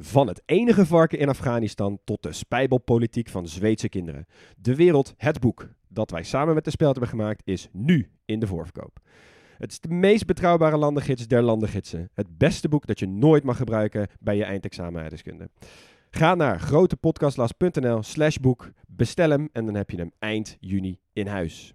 Van het enige varken in Afghanistan tot de spijbelpolitiek van Zweedse kinderen. De Wereld, het boek dat wij samen met de Speld hebben gemaakt, is nu in de voorverkoop. Het is de meest betrouwbare landengids der landengidsen. Het beste boek dat je nooit mag gebruiken bij je eindexamen. Ga naar grotepodcastlas.nl slash boek, bestel hem en dan heb je hem eind juni in huis.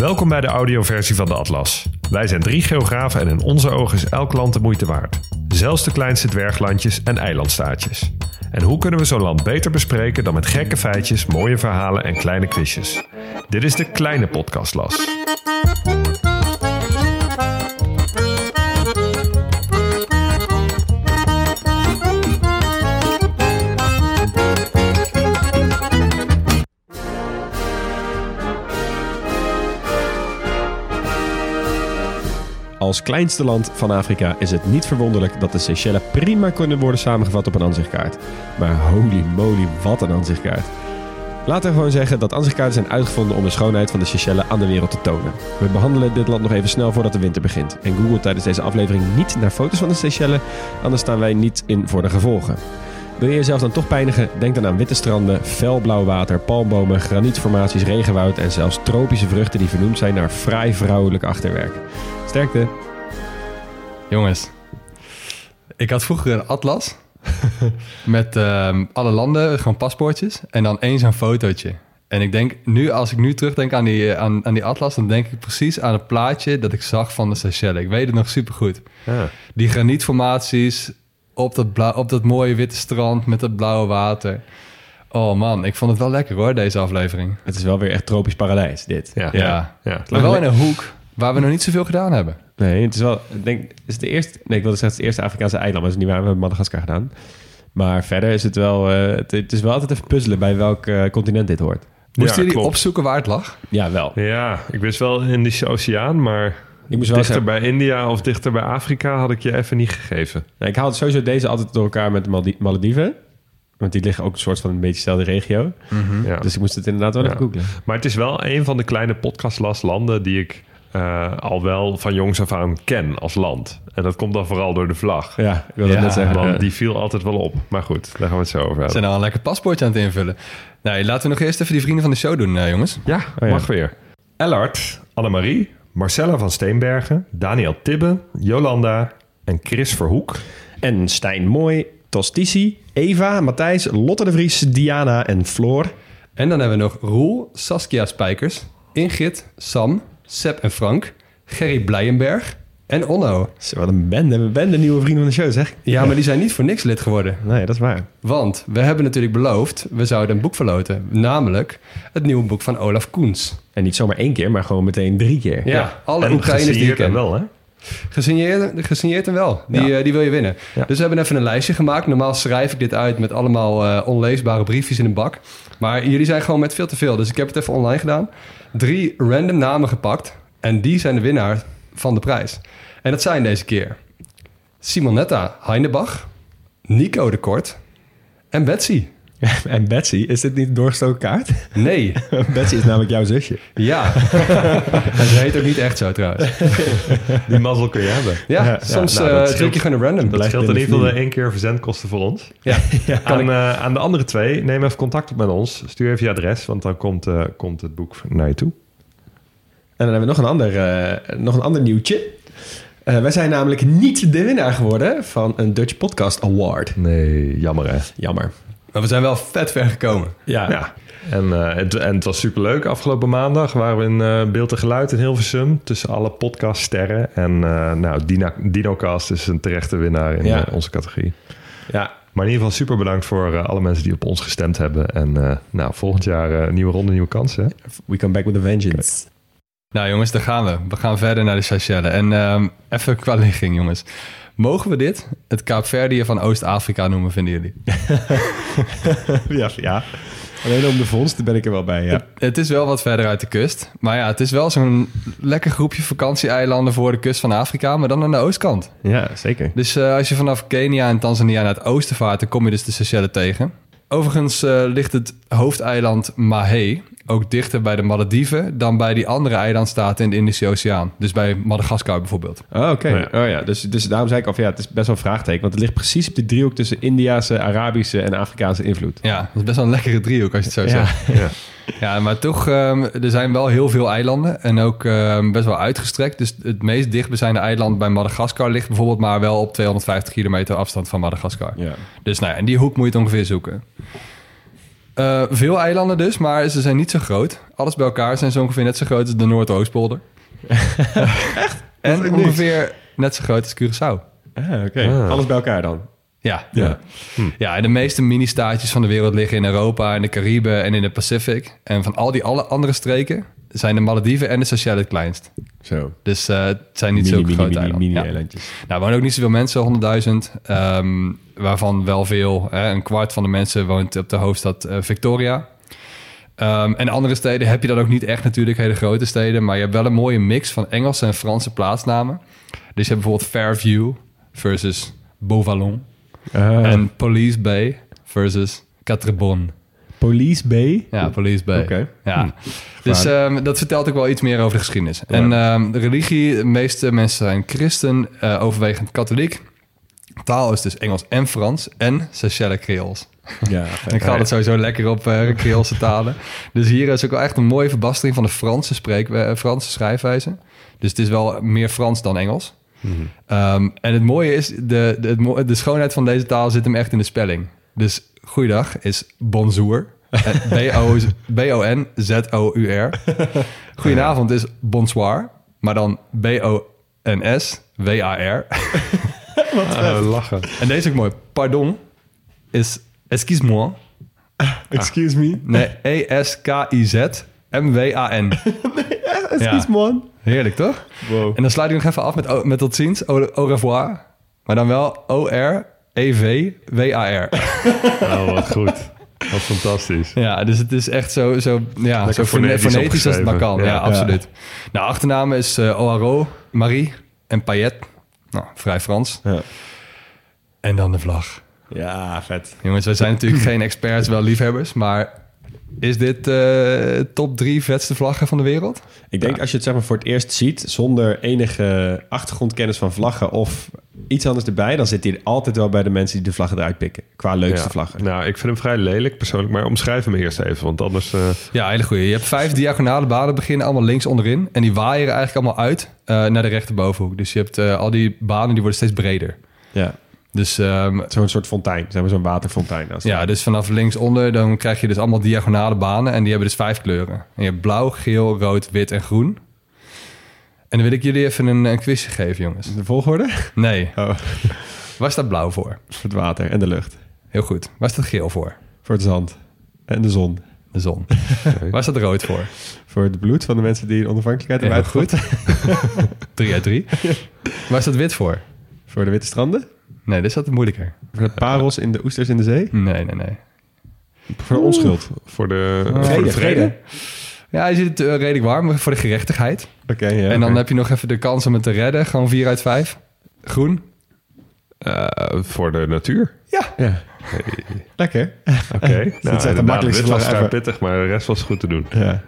Welkom bij de audioversie van de Atlas. Wij zijn drie geografen en in onze ogen is elk land de moeite waard. Zelfs de kleinste dwerglandjes en eilandstaatjes. En hoe kunnen we zo'n land beter bespreken dan met gekke feitjes, mooie verhalen en kleine quizjes? Dit is de kleine podcastlas. Als kleinste land van Afrika is het niet verwonderlijk dat de Seychelles prima kunnen worden samengevat op een aanzichtkaart. Maar holy moly, wat een aanzichtkaart. Laten we gewoon zeggen dat aanzichtkaarten zijn uitgevonden om de schoonheid van de Seychelles aan de wereld te tonen. We behandelen dit land nog even snel voordat de winter begint. En Google tijdens deze aflevering niet naar foto's van de Seychelles, anders staan wij niet in voor de gevolgen. Wil je jezelf dan toch pijnigen? Denk dan aan witte stranden, felblauw water, palmbomen, granietformaties, regenwoud en zelfs tropische vruchten die vernoemd zijn naar fraai vrouwelijk achterwerk. Sterkte! Jongens, ik had vroeger een atlas met ehm, alle landen, gewoon paspoortjes en dan één zo'n fotootje. En ik denk nu, als ik nu terugdenk aan die, aan, aan die atlas, dan denk ik precies aan het plaatje dat ik zag van de Seychelles. Ik weet het nog supergoed. Ja. Die granietformaties op dat, blauw, op dat mooie witte strand met dat blauwe water. Oh man, ik vond het wel lekker hoor, deze aflevering. Het is wel weer echt tropisch paradijs, dit. Ja. Ja, Ja. maar wel in een hoek waar we nog niet zoveel gedaan hebben. Nee, het is wel... Ik denk, het is de eerste... Nee, ik wilde zeggen, het is het eerste Afrikaanse eiland, maar dat is niet waar. We hebben Madagaskar gedaan. Maar verder is het wel... eh, het, het is wel altijd even puzzelen bij welk eh, continent dit hoort. Moesten jullie klopt. opzoeken waar het lag? Ja, wel. Ja, ik wist wel Indische Oceaan, maar Ik moest wel dichter zeggen... bij India of dichter bij Afrika had ik je even niet gegeven. Nou, ik haal sowieso deze altijd door elkaar met de Malediven. Want die liggen ook een soort van een beetje dezelfde regio. Ja. Dus ik moest het inderdaad wel Ja. even googlen. Maar het is wel een van de kleine podcastlas landen die ik eh, al wel van jongs af aan ken als land. En dat komt dan vooral door de vlag. Ja, ik wilde Ja, net zeggen. Want die viel altijd wel op. Maar goed, daar gaan we het zo over We hebben. zijn al een lekker paspoortje aan het invullen. Nou, laten we nog eerst even die vrienden van de show doen, eh, jongens. Ja, ja. mag weer. Ellard, Annemarie, Marcella van Steenbergen, Daniel Tibbe, Jolanda en Chris Verhoek. En Stijn Mooi, Tostici, Eva, Matthijs, Lotte de Vries, Diana en Floor. En dan hebben we nog Roel, Saskia Spijkers, Ingrid, Sam, Seb en Frank, Gerry Blijenberg en Onno. Zo, wat een bende, een bende nieuwe vrienden van de show, zeg. Ja, maar die zijn niet voor niks lid geworden. Nee, dat is waar. Want we hebben natuurlijk beloofd, we zouden een boek verloten. Namelijk het nieuwe boek van Olaf Koens. En niet zomaar één keer, maar gewoon meteen drie keer. Ja, alle en Oekraïners die ik ken. wel, hè? Gesigneerd, gesigneerd en wel. Die, Ja. eh, die wil je winnen. Ja. Dus we hebben even een lijstje gemaakt. Normaal schrijf ik dit uit met allemaal eh, onleesbare briefjes in een bak. Maar jullie zijn gewoon met veel te veel. Dus ik heb het even online gedaan. Drie random namen gepakt. En die zijn de winnaar van de prijs. En dat zijn deze keer Simonetta Heinebach, Nico de Kort en Betsy. En Betsy, is dit niet een doorgestoken kaart? Nee, Betsy is namelijk jouw zusje. ja. en ze heet ook niet echt zo trouwens. Die mazzel kun je hebben. Ja, Ja, soms nou, eh druk scheelt- je gewoon een random. Dat scheelt in in de ieder geval één keer verzendkosten voor ons. Ja, Aan, eh, aan de andere twee, neem even contact op met ons. Stuur even je adres, want dan komt, eh, komt het boek naar je toe. En dan hebben we nog een ander, nog een ander nieuwtje. Eh, wij zijn namelijk niet de winnaar geworden van een Dutch Podcast Award. Nee, jammer hè. Jammer. Maar we zijn wel vet ver gekomen. Ja, Ja. En, eh, het, en het was superleuk. Afgelopen maandag waren we in eh, Beeld en Geluid in Hilversum. Tussen alle podcaststerren. En eh, nou, Dina, DinoCast is een terechte winnaar in Ja. onze categorie. ja. Maar in ieder geval super bedankt voor eh, alle mensen die op ons gestemd hebben. En eh, nou, volgend jaar eh, nieuwe ronde, nieuwe kansen. hè? we come back with a vengeance. Nou jongens, daar gaan we. We gaan verder naar de Seychelles. En ehm, even qua ligging, jongens. Mogen we dit het Kaapverdië van Oost-Afrika noemen, vinden jullie? ja, ja. Alleen om de vondst ben ik er wel bij, ja. Het is wel wat verder uit de kust. Maar ja, het is wel zo'n lekker groepje vakantieeilanden voor de kust van Afrika, maar dan aan de oostkant. Ja, zeker. Dus eh, als je vanaf Kenia en Tanzania naar het oosten vaart, dan kom je dus de Seychelles tegen. Overigens eh, ligt het hoofdeiland Mahé ook dichter bij de Malediven dan bij die andere eilandstaten in de Indische Oceaan. Dus bij Madagaskar bijvoorbeeld. Oh, oké. Oh, ja. Oh ja, dus, dus daarom zei ik al ja, het is best wel een vraagteken. Want het ligt precies op die driehoek tussen Indiase, Arabische en Afrikaanse invloed. Ja, dat is best wel een lekkere driehoek als je het zo Ja. zegt. Ja. Ja, maar toch, ehm, er zijn wel heel veel eilanden en ook ehm, best wel uitgestrekt. Dus het meest dichtbijzijnde eiland bij Madagaskar ligt bijvoorbeeld maar wel op 250 kilometer afstand van Madagaskar. Ja. Dus nou ja, in die hoek moet je het ongeveer zoeken. Eh, veel eilanden dus, maar ze zijn niet zo groot. Alles bij elkaar zijn ze ongeveer net zo groot als de Noordoostpolder. Echt? En ongeveer net zo groot als Curaçao. Ah, oké. Ah. Alles bij elkaar dan. Ja, Ja. ja. ja, en de meeste mini-staatjes van de wereld liggen in Europa, in de Cariben en in de Pacific. En van al die alle andere streken zijn de Malediven en de Seychelles het kleinst. Zo. Dus eh, het zijn niet Mini, mini, grote mini, eilanden. mini Ja. eilandjes. Nou, wonen ook niet zoveel mensen, 100.000. ehm, waarvan wel veel. Hè, een kwart van de mensen woont op de hoofdstad eh, Victoria. Ehm, en andere steden heb je dan ook niet echt natuurlijk, hele grote steden. Maar je hebt wel een mooie mix van Engelse en Franse plaatsnamen. Dus je hebt bijvoorbeeld Fairview versus Beauvallon. Ah. En Police Bay versus Catrebon. Police Bay. Ja, Police Bay. Oké. Ja. Dus ehm, dat vertelt ook wel iets meer over de geschiedenis. En ehm, de religie, de meeste mensen zijn christen, eh, overwegend katholiek. Taal is dus Engels en Frans en Seychelles Creools. Ja, En ik ga het sowieso lekker op Creoolse talen. Dus hier is ook wel echt een mooie verbastering van de Franse, spreek, eh, Franse schrijfwijze. Dus het is wel meer Frans dan Engels. Ehm, en het mooie is, de, de, de schoonheid van deze taal zit hem echt in de spelling. Dus goeiedag is bonjour. B-O- B-O-N-Z-O-U-R. Goedenavond is bonsoir. Maar dan B-O-N-S-W-A-R. Ah, lachen. En deze is ook mooi. Pardon is excuse-moi. Excuse me. Nee, E E-S-K-I-Z-M-W-A-N. Excuse me. Heerlijk, toch? Wow. En dan sluit ik nog even af met, o- met tot ziens, au, au revoir. Maar dan wel E O-R-E-V-W-A-R. Oh, wat goed. Wat fantastisch. ja, dus het is echt zo, zo, ja, Lekker zo fone- fonetisch fonetisch als het maar kan. Ja. absoluut. Nou, achternamen is eh Oaro, Marie en Payet. Nou, vrij Frans. Ja. En dan de vlag. Ja, vet. Jongens, wij zijn natuurlijk geen experts, wel liefhebbers, maar is dit eh, top drie vetste vlaggen van de wereld? Ik denk als je het zeg maar voor het eerst ziet, zonder enige achtergrondkennis van vlaggen of iets anders erbij, dan zit hij altijd wel bij de mensen die de vlaggen eruit pikken. Qua leukste Ja. vlaggen. Nou, ik vind hem vrij lelijk persoonlijk, maar omschrijf hem eerst even, want anders... eh, Ja, hele goeie. Je hebt vijf diagonale banen beginnen allemaal links onderin. En die waaieren eigenlijk allemaal uit eh, naar de rechterbovenhoek. Dus je hebt eh, al die banen die worden steeds breder. Ja. Dus ehm, Zo'n soort fontein, zeg maar zo'n waterfontein. Ja, dus vanaf linksonder dan krijg je dus allemaal diagonale banen. En die hebben dus vijf kleuren. En je hebt blauw, geel, rood, wit en groen. En dan wil ik jullie even een, een quizje geven, jongens. De volgorde? Nee, Oh, waar staat blauw voor? voor het water en de lucht. Heel goed. Waar staat geel voor? Voor het zand en de zon. De zon. Waar staat rood voor? Voor het bloed van de mensen die onafhankelijkheid hebben Heel goed. uitgevoerd. 3 uit 3. Waar staat wit voor? Voor de witte stranden. Nee, dit staat moeilijker. Voor de parels in de oesters in de zee. Nee, nee, nee. Voor de onschuld. voor de, Oh. voor de Vrede, vrede. vrede. Ja, je ziet het eh, redelijk warm voor de gerechtigheid. Oké, ja. en dan heb je nog even de kans om het te redden. Gewoon 4 uit 5. Groen. Eh, voor de natuur. Ja. Ja. Lekker. Oké. nou, echt de inderdaad, makkelijkste dit was vlag vrij ever. pittig, maar de rest was goed te doen. Ja.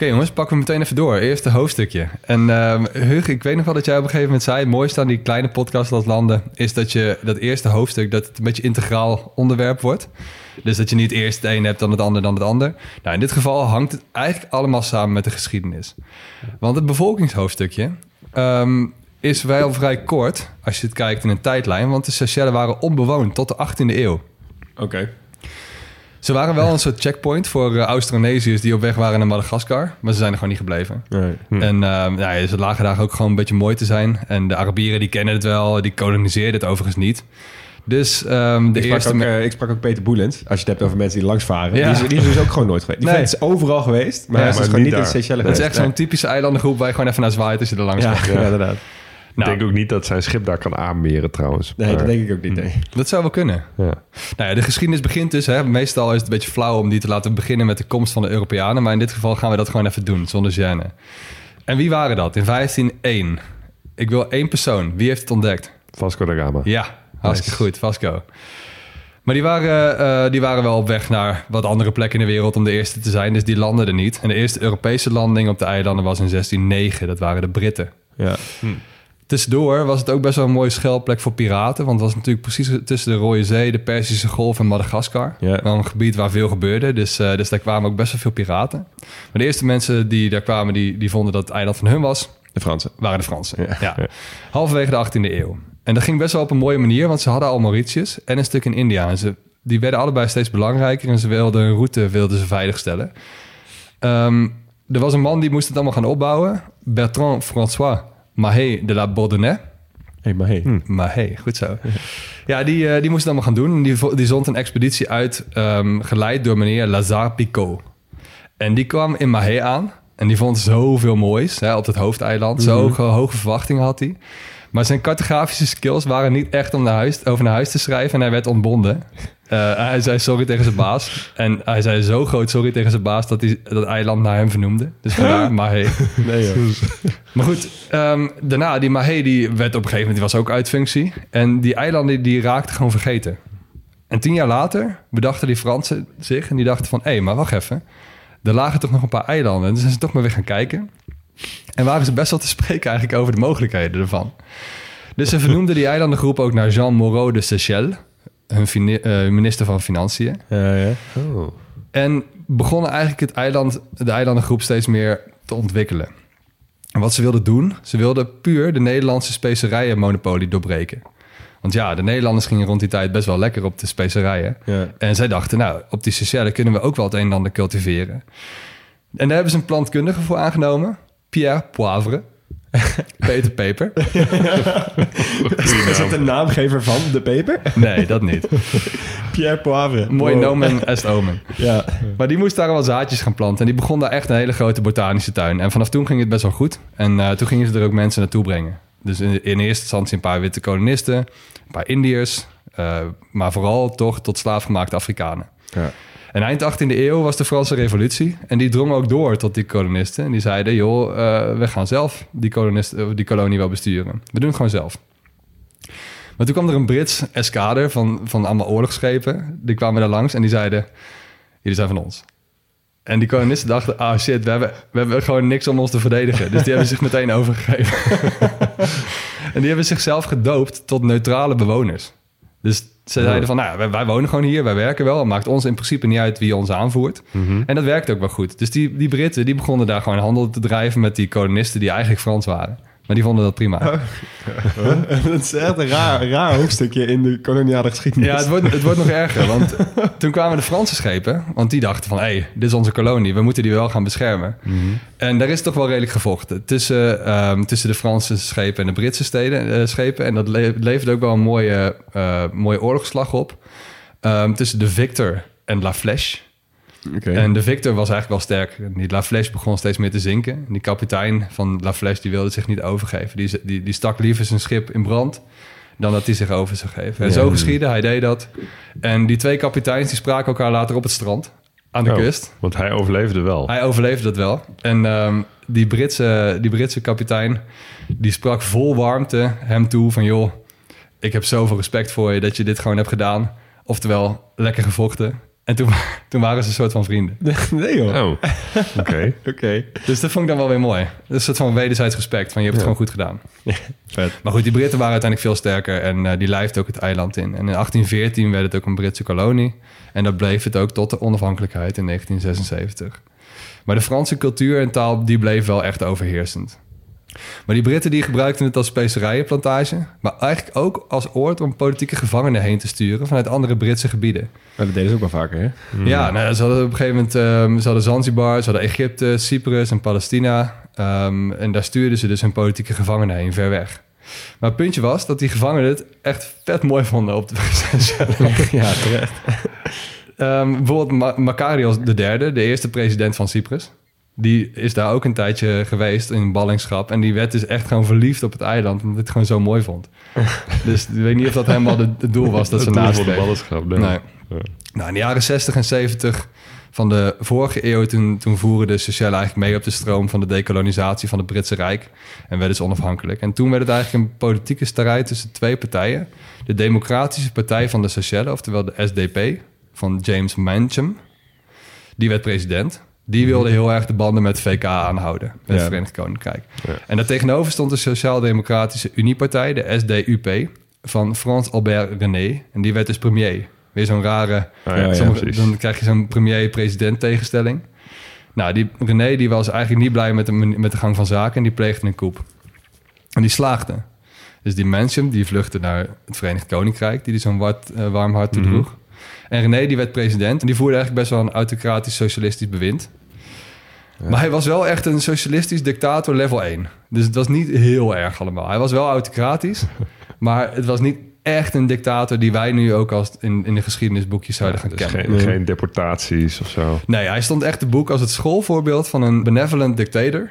Oké jongens, pakken we meteen even door. Eerste hoofdstukje. En ehm Hug, ik weet nog wel dat jij op een gegeven moment zei... het mooiste aan die kleine podcast als landen... is dat je dat eerste hoofdstuk... dat het een beetje integraal onderwerp wordt. Dus dat je niet eerst het een hebt, dan het ander, dan het ander. Nou, in dit geval hangt het eigenlijk allemaal samen met de geschiedenis. Want het bevolkingshoofdstukje... ehm, is wel vrij kort als je het kijkt in een tijdlijn... want de Seychelles waren onbewoond tot de 18e eeuw. Oké. Ze waren wel een soort checkpoint voor uh, Austronesiërs die op weg waren naar Madagaskar. Maar ze zijn er gewoon niet gebleven. Nee. En uh, ja, ze lagen daar ook gewoon een beetje mooi te zijn. En de Arabieren die kennen het wel, die koloniseerden het overigens niet. Dus ehm, de Ik sprak, eerste... ook, eh, ik sprak ook Peter Boelens, als je het hebt over mensen die langs varen. Ja. Die, is, die is dus ook gewoon nooit geweest. Die Nee. is overal geweest, maar Ja, is dus maar gewoon niet niet in daar. Seychelles dat is echt zo'n typische eilandengroep waar je gewoon even naar zwaait als je er langs gaat. ja, inderdaad. Ik Nou. denk ook niet dat zijn schip daar kan aanmeren trouwens. Nee, Maar- dat denk ik ook niet. Nee. Dat zou wel kunnen. Ja. Nou ja, de geschiedenis begint dus. Hè, meestal is het een beetje flauw om die te laten beginnen met de komst van de Europeanen. Maar in dit geval gaan we dat gewoon even doen, zonder gêne. En wie waren dat? In 1501. Ik wil één persoon. Wie heeft het ontdekt? Vasco da Gama. Ja, hartstikke goed. Vasco. Maar die waren, eh, die waren wel op weg naar wat andere plekken in de wereld om de eerste te zijn. Dus die landden er niet. En de eerste Europese landing op de eilanden was in 1609. Dat waren de Britten. Ja. Tussendoor was het ook best wel een mooie schuilplek voor piraten. Want het was natuurlijk precies tussen de Rode Zee, de Perzische Golf en Madagaskar. Wel een gebied waar veel gebeurde. Dus, eh, dus daar kwamen ook best wel veel piraten. Maar de eerste mensen die daar kwamen, die, die vonden dat het eiland van hun was, De Fransen. waren de Fransen. Ja. Ja. Halverwege de 18e eeuw. En dat ging best wel op een mooie manier, want ze hadden al Mauritius en een stuk in India. En ze, die werden allebei steeds belangrijker en ze wilden een route wilden ze veiligstellen. Ehm, er was een man die moest het allemaal gaan opbouwen. Bertrand François Mahé de la Bourdonnais. Hey. Maar hey, goed zo. Ja, die, eh, die moest het allemaal gaan doen. En Die, die zond een expeditie uit, ehm, geleid door meneer Lazare Picot. En die kwam in Mahé aan. En die vond zoveel moois hè, op het hoofdeiland. Zo Mhm. hoge verwachtingen had hij. Maar zijn cartografische skills waren niet echt om naar huis, over naar huis te schrijven. En hij werd ontbonden. Eh, hij zei sorry tegen zijn baas. En hij zei zo groot sorry tegen zijn baas... dat hij dat eiland naar hem vernoemde. Dus vandaar Mahé. Nee, joh. Maar goed, ehm, daarna, die Mahé die werd op een gegeven moment, die was ook uit functie. En die eilanden die raakten gewoon vergeten. En tien jaar later bedachten die Fransen zich en die dachten van... hé, maar wacht even, er lagen toch nog een paar eilanden. En dus zijn ze toch maar weer gaan kijken. En waren ze best wel te spreken eigenlijk over de mogelijkheden ervan. Dus ze vernoemden die eilandengroep ook naar Jean Moreau de Seychelles... hun eh, minister van Financiën. Ja, ja. Oh. En begonnen eigenlijk het eiland, de eilandengroep steeds meer te ontwikkelen. En wat ze wilden doen, ze wilden puur de Nederlandse specerijenmonopolie doorbreken. Want ja, de Nederlanders gingen rond die tijd best wel lekker op de specerijen. Ja. En zij dachten, nou, op die Seychelles kunnen we ook wel het een en ander cultiveren. En daar hebben ze een plantkundige voor aangenomen. Pierre Poivre. Peter Peper. Is dat de naamgever van de peper? Nee, dat niet. Pierre Poivre. Mooi Wow. nomen est omen. Ja. Maar die moest daar wel zaadjes gaan planten. En die begon daar echt een hele grote botanische tuin. En vanaf toen ging het best wel goed. En eh, toen gingen ze er ook mensen naartoe brengen. Dus in, in eerste instantie een paar witte kolonisten, een paar Indiërs. eh, maar vooral toch tot slaafgemaakte Afrikanen. Ja. En eind 18e eeuw was de Franse revolutie. En die drong ook door tot die kolonisten. En die zeiden, joh, eh, we gaan zelf die, eh, die kolonie wel besturen. We doen het gewoon zelf. Maar toen kwam er een Brits eskader van, van allemaal oorlogsschepen. Die kwamen daar langs en die zeiden, jullie zijn van ons. En die kolonisten dachten, ah shit, we hebben, we hebben gewoon niks om ons te verdedigen. Dus die hebben zich meteen overgegeven. en die hebben zichzelf gedoopt tot neutrale bewoners. Dus ze zeiden van, nou, wij, wij wonen gewoon hier, wij werken wel. Het maakt ons in principe niet uit wie ons aanvoert. En dat werkt ook wel goed. Dus die, die Britten, die begonnen daar gewoon handel te drijven met die kolonisten die eigenlijk Frans waren. Maar die vonden dat prima. dat is echt een raar, raar hoofdstukje in de koloniale geschiedenis. Ja, het wordt, het wordt nog erger. Want toen kwamen de Franse schepen. Want die dachten van, hé, hey, dit is onze kolonie. We moeten die wel gaan beschermen. En daar is toch wel redelijk gevochten. Tussen, ehm, tussen de Franse schepen en de Britse steden, eh, schepen. En dat le levert ook wel een mooie, eh, mooie oorlogsslag op. Ehm, tussen de Victor en La Flèche. En de Victor was eigenlijk wel sterk. Die La Flèche begon steeds meer te zinken. En die kapitein van La Flèche die wilde zich niet overgeven. Die, die, die stak liever zijn schip in brand dan dat hij zich over zou geven. En Ja. zo geschiedde, hij deed dat. En die twee kapiteins die spraken elkaar later op het strand aan de Oh, kust. Want hij overleefde wel. Hij overleefde dat wel. En ehm, die, Britse, die Britse kapitein die sprak vol warmte hem toe van... joh, ik heb zoveel respect voor je dat je dit gewoon hebt gedaan. Oftewel, lekker gevochten. En toen, toen waren ze een soort van vrienden. Nee joh. Oh, oké. Oké. Dus dat vond ik dan wel weer mooi. Dat is een soort van wederzijds respect. Van je hebt het gewoon goed gedaan. Vet. Maar goed, die Britten waren uiteindelijk veel sterker. En eh, die lijfde ook het eiland in. En in 1814 werd het ook een Britse kolonie. En dat bleef het ook tot de onafhankelijkheid in 1976. Maar de Franse cultuur en taal, die bleef wel echt overheersend. Maar die Britten die gebruikten het als specerijenplantage. Maar eigenlijk ook als oord om politieke gevangenen heen te sturen vanuit andere Britse gebieden. Maar dat deden ze ook wel vaker, hè? Ja, nou, ze hadden op een gegeven moment ehm, ze hadden Zanzibar, ze hadden Egypte, Cyprus en Palestina. Ehm, en daar stuurden ze dus hun politieke gevangenen heen, ver weg. Maar het puntje was dat die gevangenen het echt vet mooi vonden op de Seychelles. Ja, terecht. Ehm, bijvoorbeeld Ma- Makarios III, de eerste president van Cyprus. Die is daar ook een tijdje geweest in ballingschap. En die werd dus echt gewoon verliefd op het eiland. Omdat hij het gewoon zo mooi vond. dus ik weet niet of dat helemaal het doel was dat ze naast de ballingschap, nee. Nee. Nou, in de jaren 60 en 70 van de vorige eeuw... toen, toen voeren de Seychelles eigenlijk mee op de stroom... van de dekolonisatie van het Britse Rijk. En werden ze onafhankelijk. En toen werd het eigenlijk een politieke strijd tussen twee partijen. De Democratische Partij van de Seychelles, oftewel de SDP... van James Manchem. Die werd president. Die wilde heel erg de banden met VK aanhouden. Met het Verenigd Koninkrijk. En daartegenover stond de Sociaal-Democratische Uniepartij, de SDUP... van Frans Albert René. En die werd dus premier. Weer zo'n rare... Ah, Sommige- dan krijg je zo'n premier-president tegenstelling. Nou, die René die was eigenlijk niet blij met de, met de gang van zaken... en die pleegde een coup. En die slaagde. Dus die Manchem die vluchtte naar het Verenigd Koninkrijk... die die zo'n wat, eh, warm hart toedroeg. En René die werd president... en die voerde eigenlijk best wel een autocratisch socialistisch bewind... Maar hij was wel echt een socialistisch dictator level 1. Dus het was niet heel erg allemaal. Hij was wel autocratisch, maar het was niet echt een dictator die wij nu ook als in, in de geschiedenisboekjes zouden gaan Dus kennen. geen, geen deportaties of zo. Nee, hij stond echt te boek als het schoolvoorbeeld van een benevolent dictator.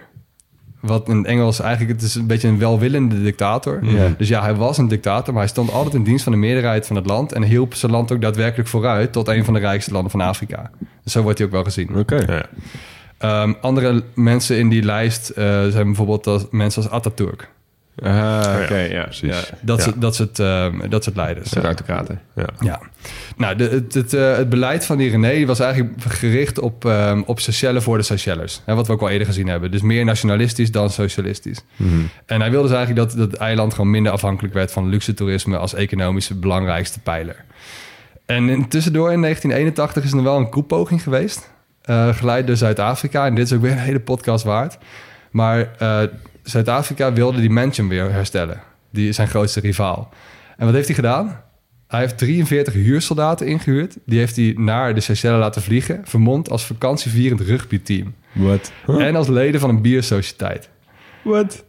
Wat in Engels eigenlijk, het is een beetje een welwillende dictator. Ja. Dus ja, hij was een dictator, maar hij stond altijd in dienst van de meerderheid van het land. En hielp zijn land ook daadwerkelijk vooruit tot een van de rijkste landen van Afrika. Dus zo wordt hij ook wel gezien. Oké. Ja. Ehm, andere mensen in die lijst eh, zijn bijvoorbeeld als, mensen als Atatürk. Ah, oké, ja, ja. precies. Ja. Dat, Ja. soort- dat, soort, ehm, dat soort leiders. Dat zijn autocraten. Ja. Ja. Nou, de, het, het, eh, het beleid van die René was eigenlijk gericht op, ehm op Seychelles voor de Seychellers. Hè, wat we ook al eerder gezien hebben. Dus meer nationalistisch dan socialistisch. En hij wilde dus eigenlijk dat, dat het eiland gewoon minder afhankelijk werd van luxe toerisme als economische belangrijkste pijler. En tussendoor in 1981 is er wel een koepoging geweest. Eh, geleid door Zuid-Afrika. En dit is ook weer een hele podcast waard. Maar eh, Zuid-Afrika wilde die Manchem weer herstellen. Die is zijn grootste rivaal. En wat heeft hij gedaan? Hij heeft 43 huursoldaten ingehuurd. Die heeft hij naar de Seychelles laten vliegen. Vermomd als vakantievierend rugbyteam. Wat? En als leden van een biersociëteit. Wat?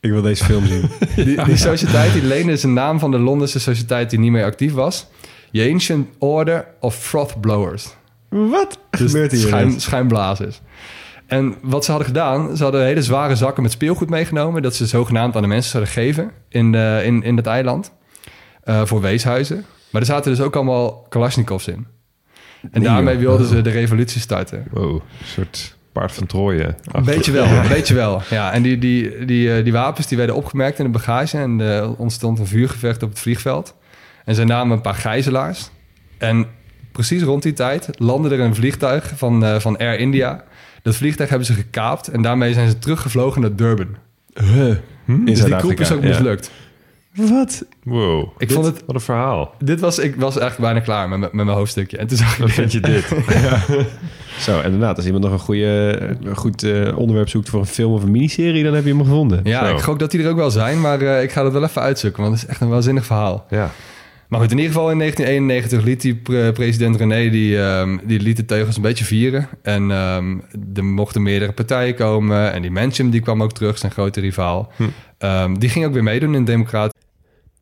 Ik wil deze film zien. Die, die sociëteit die leende zijn naam van de Londense sociëteit die niet meer actief was. The Ancient Order of Froth Blowers. Wat Dus gebeurt hier? schuim, ineens? schuimblazers. En wat ze hadden gedaan, ze hadden hele zware zakken met speelgoed meegenomen... dat ze zogenaamd aan de mensen zouden geven in, de, in, in het eiland. eh, voor weeshuizen. Maar er zaten dus ook allemaal Kalashnikovs in. En Nee, daarmee wilden ze de revolutie starten. Wow, een soort paard van Troje. Een beetje wel, een beetje wel. Ja, en die, die, die, eh, die wapens die werden opgemerkt in de bagage... en er ontstond een vuurgevecht op het vliegveld. En zij namen een paar gijzelaars. En precies rond die tijd landde er een vliegtuig van, eh, van Air India. Dat vliegtuig hebben ze gekaapt... en daarmee zijn ze teruggevlogen naar Durban. In Dus die koep is ook ja. mislukt. Wat? Wow. Ik vond het... Wat een verhaal. Dit was, ik was eigenlijk bijna klaar met, met mijn hoofdstukje. En toen zag ik Wat dit. vind je dit? Zo, inderdaad. Als iemand nog een, goede, een goed eh, onderwerp zoekt voor een film of een miniserie, dan heb je hem gevonden. Ja, Zo. ik gok dat die er ook wel zijn, maar eh, ik ga dat wel even uitzoeken, want het is echt een waanzinnig verhaal. Ja. Maar goed, in ieder geval in 1991 liet die pre- president René die, ehm, die liet de teugels een beetje vieren. En ehm, er mochten meerdere partijen komen. En die Manchem die kwam ook terug, zijn grote rivaal. Ehm, die ging ook weer meedoen in Democraat.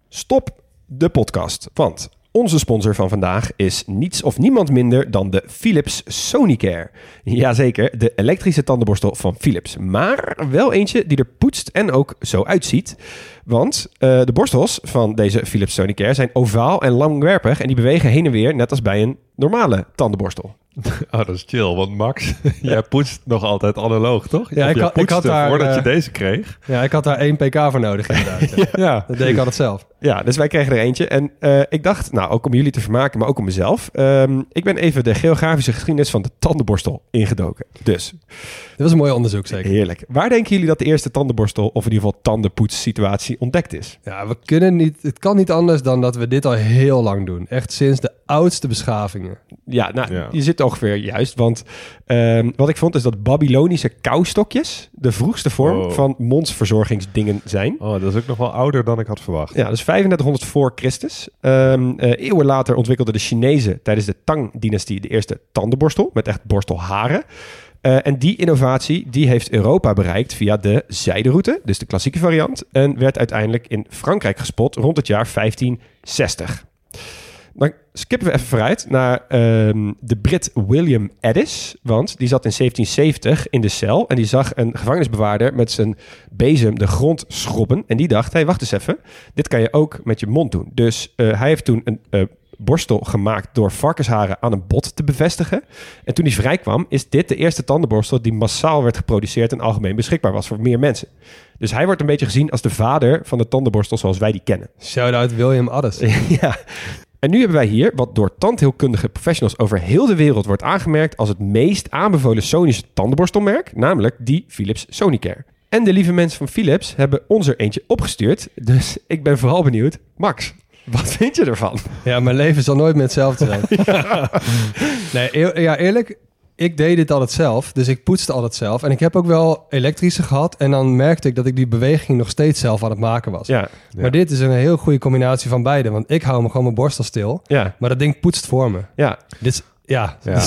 Stop de podcast, want onze sponsor van vandaag is niets of niemand minder dan de Philips Sonicare. Jazeker, de elektrische tandenborstel van Philips. Maar wel eentje die er poetst en ook zo uitziet. Want eh, de borstels van deze Philips Sonicare zijn ovaal en langwerpig en die bewegen heen en weer net als bij een normale tandenborstel. Oh, dat is chill. Want Max, jij poetst nog altijd analoog, toch? Ja, Of ik had- ik had daar, Voordat je eh, deze kreeg. Ja, ik had daar één pk voor nodig inderdaad. ja. Ja, Dat deed ik altijd zelf. Ja, dus wij kregen er eentje. En eh, ik dacht, nou, ook om jullie te vermaken, maar ook om mezelf. ehm, ik ben even de geografische geschiedenis van de tandenborstel ingedoken. Dus, Dat was een mooi onderzoek zeker. heerlijk. Waar denken jullie dat de eerste tandenborstel, of in ieder geval tandenpoetssituatie, ontdekt is? Ja, we kunnen niet, het kan niet anders dan dat we dit al heel lang doen. Echt sinds de oudste beschavingen. Ja, nou, Ja. je zit ongeveer juist. Want ehm, wat ik vond is dat Babylonische koustokjes de vroegste vorm van mondsverzorgingsdingen zijn. Oh, dat is ook nog wel ouder dan ik had verwacht. Ja, dus 3500 voor Christus. Ehm, eh, eeuwen later ontwikkelden de Chinezen tijdens de Tang-dynastie de eerste tandenborstel met echt borstelharen. Eh, en die innovatie die heeft Europa bereikt via de zijderoute, dus de klassieke variant, en werd uiteindelijk in Frankrijk gespot rond het jaar 1560. Dan skippen we even vooruit naar ehm, de Brit William Addis. Want die zat in 1770 in de cel. En die zag een gevangenisbewaarder met zijn bezem de grond schrobben. En die dacht, hé, hey, wacht eens even. Dit kan je ook met je mond doen. Dus eh, hij heeft toen een eh, borstel gemaakt door varkensharen aan een bot te bevestigen. En toen hij vrijkwam, is dit de eerste tandenborstel die massaal werd geproduceerd en algemeen beschikbaar was voor meer mensen. Dus hij wordt een beetje gezien als de vader van de tandenborstel zoals wij die kennen. Shout-out William Addis. ja. En nu hebben wij hier wat door tandheelkundige professionals over heel de wereld wordt aangemerkt als het meest aanbevolen Sonische tandenborstelmerk, namelijk die Philips Sonicare. En de lieve mensen van Philips hebben ons er eentje opgestuurd, dus ik ben vooral benieuwd. Max, wat vind je ervan? Ja, mijn leven zal nooit meer hetzelfde zijn. Nee, eer- ja, eerlijk, ik deed dit altijd zelf. Dus ik poetste altijd zelf. En ik heb ook wel elektrische gehad. En dan merkte ik dat ik die beweging nog steeds zelf aan het maken was. Ja, Maar dit is een heel goede combinatie van beide. Want ik hou me gewoon mijn borstel stil. ja, Maar dat ding poetst voor me. ja. Dit is, ja, Ja.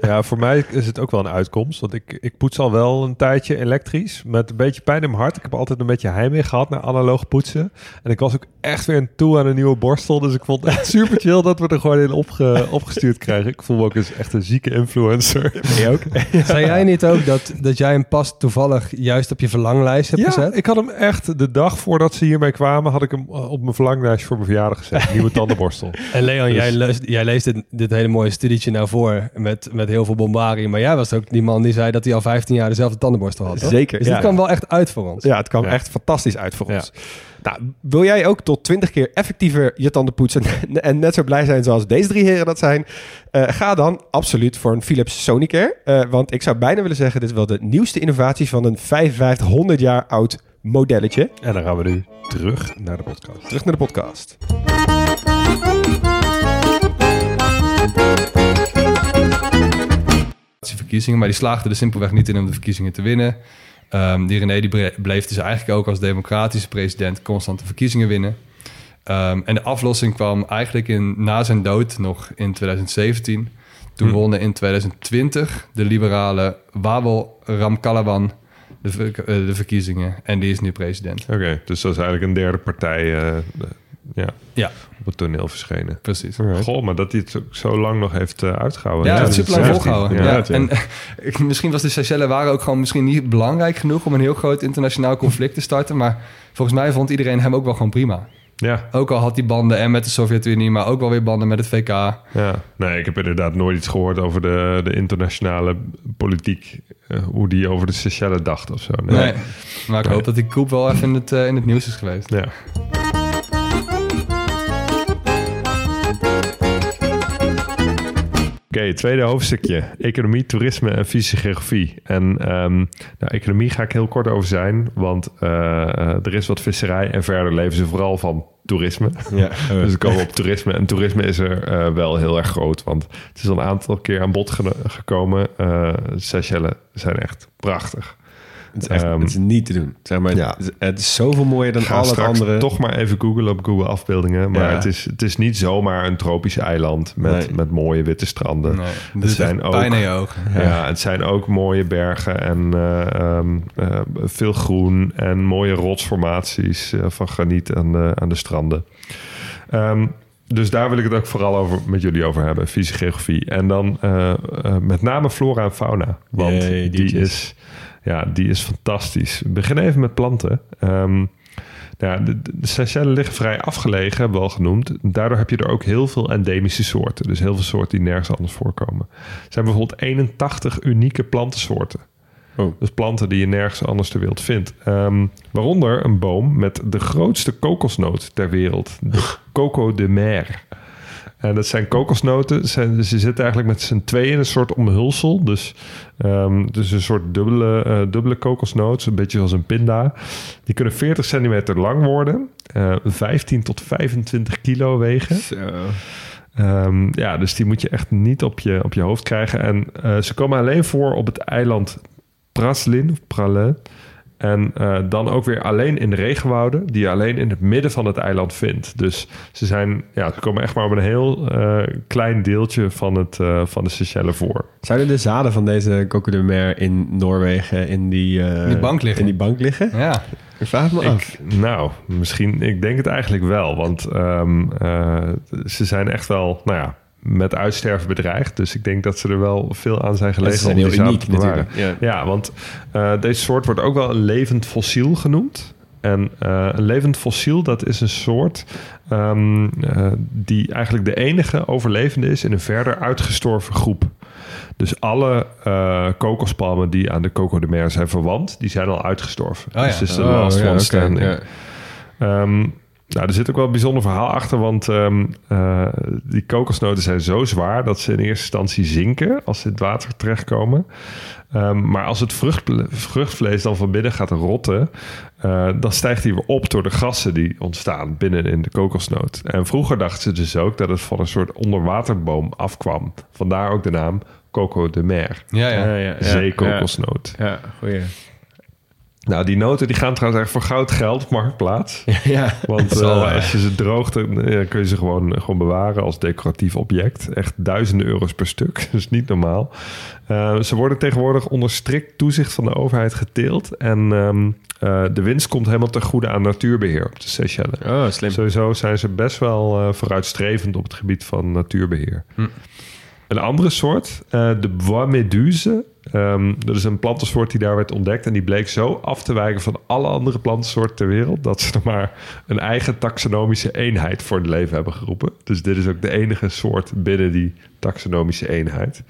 Ja, voor mij is het ook wel een uitkomst. Want ik, ik poets al wel een tijdje elektrisch. Met een beetje pijn in mijn hart. Ik heb altijd een beetje heimwee gehad naar analoog poetsen. En ik was ook echt weer toe aan een nieuwe borstel. Dus ik vond het echt super chill dat we er gewoon in opge, opgestuurd krijgen. Ik voel me ook eens echt een zieke influencer. Ben je ook? Zei jij niet ook dat, dat jij hem pas toevallig juist op je verlanglijst hebt Ja, gezet? ik had hem echt de dag voordat ze hiermee kwamen... had ik hem eh, op mijn verlanglijstje voor mijn verjaardag gezet. Nieuwe tandenborstel. En Leon, Dus- jij, leest, jij leest dit, dit hele mooie studietje nou voor met, met heel veel bombarie. Maar jij was ook die man die zei dat hij al 15 jaar dezelfde tandenborstel had. toch? Zeker, Dus ja. dit kwam wel echt uit voor ons. Ja, het kwam Ja. echt fantastisch uit voor ons. Nou, wil jij ook tot 20 keer effectiever je tanden poetsen en net zo blij zijn zoals deze drie heren dat zijn? Eh, ga dan absoluut voor een Philips Sonicare. Eh, want ik zou bijna willen zeggen, dit is wel de nieuwste innovatie van een 5500 jaar oud modelletje. En dan gaan we nu terug naar de podcast. Terug naar de podcast. Verkiezingen, maar die slaagden er simpelweg niet in om de verkiezingen te winnen. Ehm, die René die bleef dus eigenlijk ook als democratische president constant de verkiezingen winnen. Ehm, en de aflossing kwam eigenlijk in, na zijn dood nog in 2017. Toen Hm. wonnen in 2020 de liberale Wawel Ramkalawan de, ver- eh, de verkiezingen. En die is nu president. Oké, dus dat is eigenlijk een derde partij eh, ja, Ja, op het toneel verschenen. precies. Goh, maar dat hij het ook zo lang nog heeft eh, uitgehouden. Ja, hè? het super lang volgehouden. Ja, Ja, ja. En ik- misschien was de Seychelles waren ook gewoon misschien niet belangrijk genoeg om een heel groot internationaal conflict te starten. Maar volgens mij vond iedereen hem ook wel gewoon prima. ja, Ook al had hij banden en met de Sovjet-Unie, maar ook wel weer banden met het VK. ja. Nee, ik heb inderdaad nooit iets gehoord over de, de internationale politiek. eh, hoe die over de Seychelles dacht of zo. Nee. Nee. Maar ik hoop dat die koep wel even in het, eh, in het nieuws is geweest. Ja. Oké, tweede hoofdstukje. Economie, toerisme en fysische geografie. En ehm, nou, economie ga ik heel kort over zijn, want eh, eh, er is wat visserij en verder leven ze vooral van toerisme. Ja. Dus we komen op toerisme. En toerisme is er eh, wel heel erg groot, want het is al een aantal keer aan bod gekomen. Seychelles zijn echt prachtig. Het is echt Ehm, het is niet te doen. Zeg maar, ja. het, is, zoveel mooier dan Ga al het andere. toch maar even googlen op Google afbeeldingen. Maar Ja. het, is, het is niet zomaar een tropisch eiland met, Nee. met mooie witte stranden. Nee, Het zijn ook-. Ja. het zijn ook mooie bergen en eh, ehm, eh, veel groen en mooie rotsformaties eh, van graniet aan de, aan de stranden. Ehm, dus daar wil ik het ook vooral over met jullie over hebben, fysische geografie. En dan eh, eh, met name flora en fauna. Want die, is, ja, die is fantastisch. We beginnen even met planten. Ehm, nou ja, de, de Seychelles liggen vrij afgelegen, hebben we al genoemd. Daardoor heb je er ook heel veel endemische soorten. Dus heel veel soorten die nergens anders voorkomen. Er zijn bijvoorbeeld 81 unieke plantensoorten. Oh. Dus planten die je nergens anders ter wereld vindt. Ehm, waaronder een boom met de grootste kokosnoot ter wereld. De Coco de Mer. En dat zijn kokosnoten. Zijn, ze zitten eigenlijk met z'n tweeën in een soort omhulsel. Dus, ehm, dus een soort dubbele, eh, dubbele kokosnoot. Een beetje zoals een pinda. Die kunnen 40 centimeter lang worden. eh 15 tot 25 kilo wegen. Ehm, ja, dus die moet je echt niet op je, op je hoofd krijgen. En eh, ze komen alleen voor op het eiland Praslin, of Pralin, En eh, dan ook weer alleen in de regenwouden, die je alleen in het midden van het eiland vindt. Dus ze, zijn, ja, ze komen echt maar op een heel eh, klein deeltje van, het, eh, van de Seychelles voor. Zouden de zaden van deze Coco de Mer in Noorwegen in die, eh, In die bank liggen. In die bank liggen? Ja. Ik vraag het me af. Ik, nou, misschien, ik denk het eigenlijk wel. Want ehm, eh, ze zijn echt wel, nou ja, met uitsterven bedreigd. Dus ik denk dat ze er wel veel aan zijn gelegen om die heel uniek natuurlijk. Ja. Ja, want eh, deze soort wordt ook wel een levend fossiel genoemd. En eh, een levend fossiel, dat is een soort ehm, eh, die eigenlijk de enige overlevende is in een verder uitgestorven groep. Dus alle eh, kokospalmen die aan de Coco de Mer zijn verwant, die zijn al uitgestorven. ja. Dus het is de Oh, last one standing. ja. Ehm, nou, er zit ook wel een bijzonder verhaal achter, want ehm, eh, die kokosnoten zijn zo zwaar dat ze in eerste instantie zinken als ze in het water terechtkomen. Ehm, maar als het vruchtvlees dan van binnen gaat rotten, eh, dan stijgt hij weer op door de gassen die ontstaan binnen in de kokosnoot. En vroeger dachten ze dus ook dat het van een soort onderwaterboom afkwam. Vandaar ook de naam Coco de Mer, Ja, ja. Ja, ja, ja. zeekokosnoot. Ja, goeie. Nou, die noten die gaan trouwens echt voor goud geld op marktplaats. Ja. Want eh, eh. als je ze droogt, dan eh, kun je ze gewoon, gewoon bewaren als decoratief object. Echt duizenden euro's per stuk. Dat is niet normaal. Eh, ze worden tegenwoordig onder strikt toezicht van de overheid geteeld. En ehm, eh, de winst komt helemaal ten goede aan natuurbeheer op de Seychelles. Oh, slim. Sowieso zijn ze best wel eh, vooruitstrevend op het gebied van natuurbeheer. Hm. Een andere soort, eh, de bois méduse. Ehm, dat is een plantensoort die daar werd ontdekt. En die bleek zo af te wijken van alle andere plantensoorten ter wereld... dat ze er maar een eigen taxonomische eenheid voor het leven hebben geroepen. Dus dit is ook de enige soort binnen die taxonomische eenheid.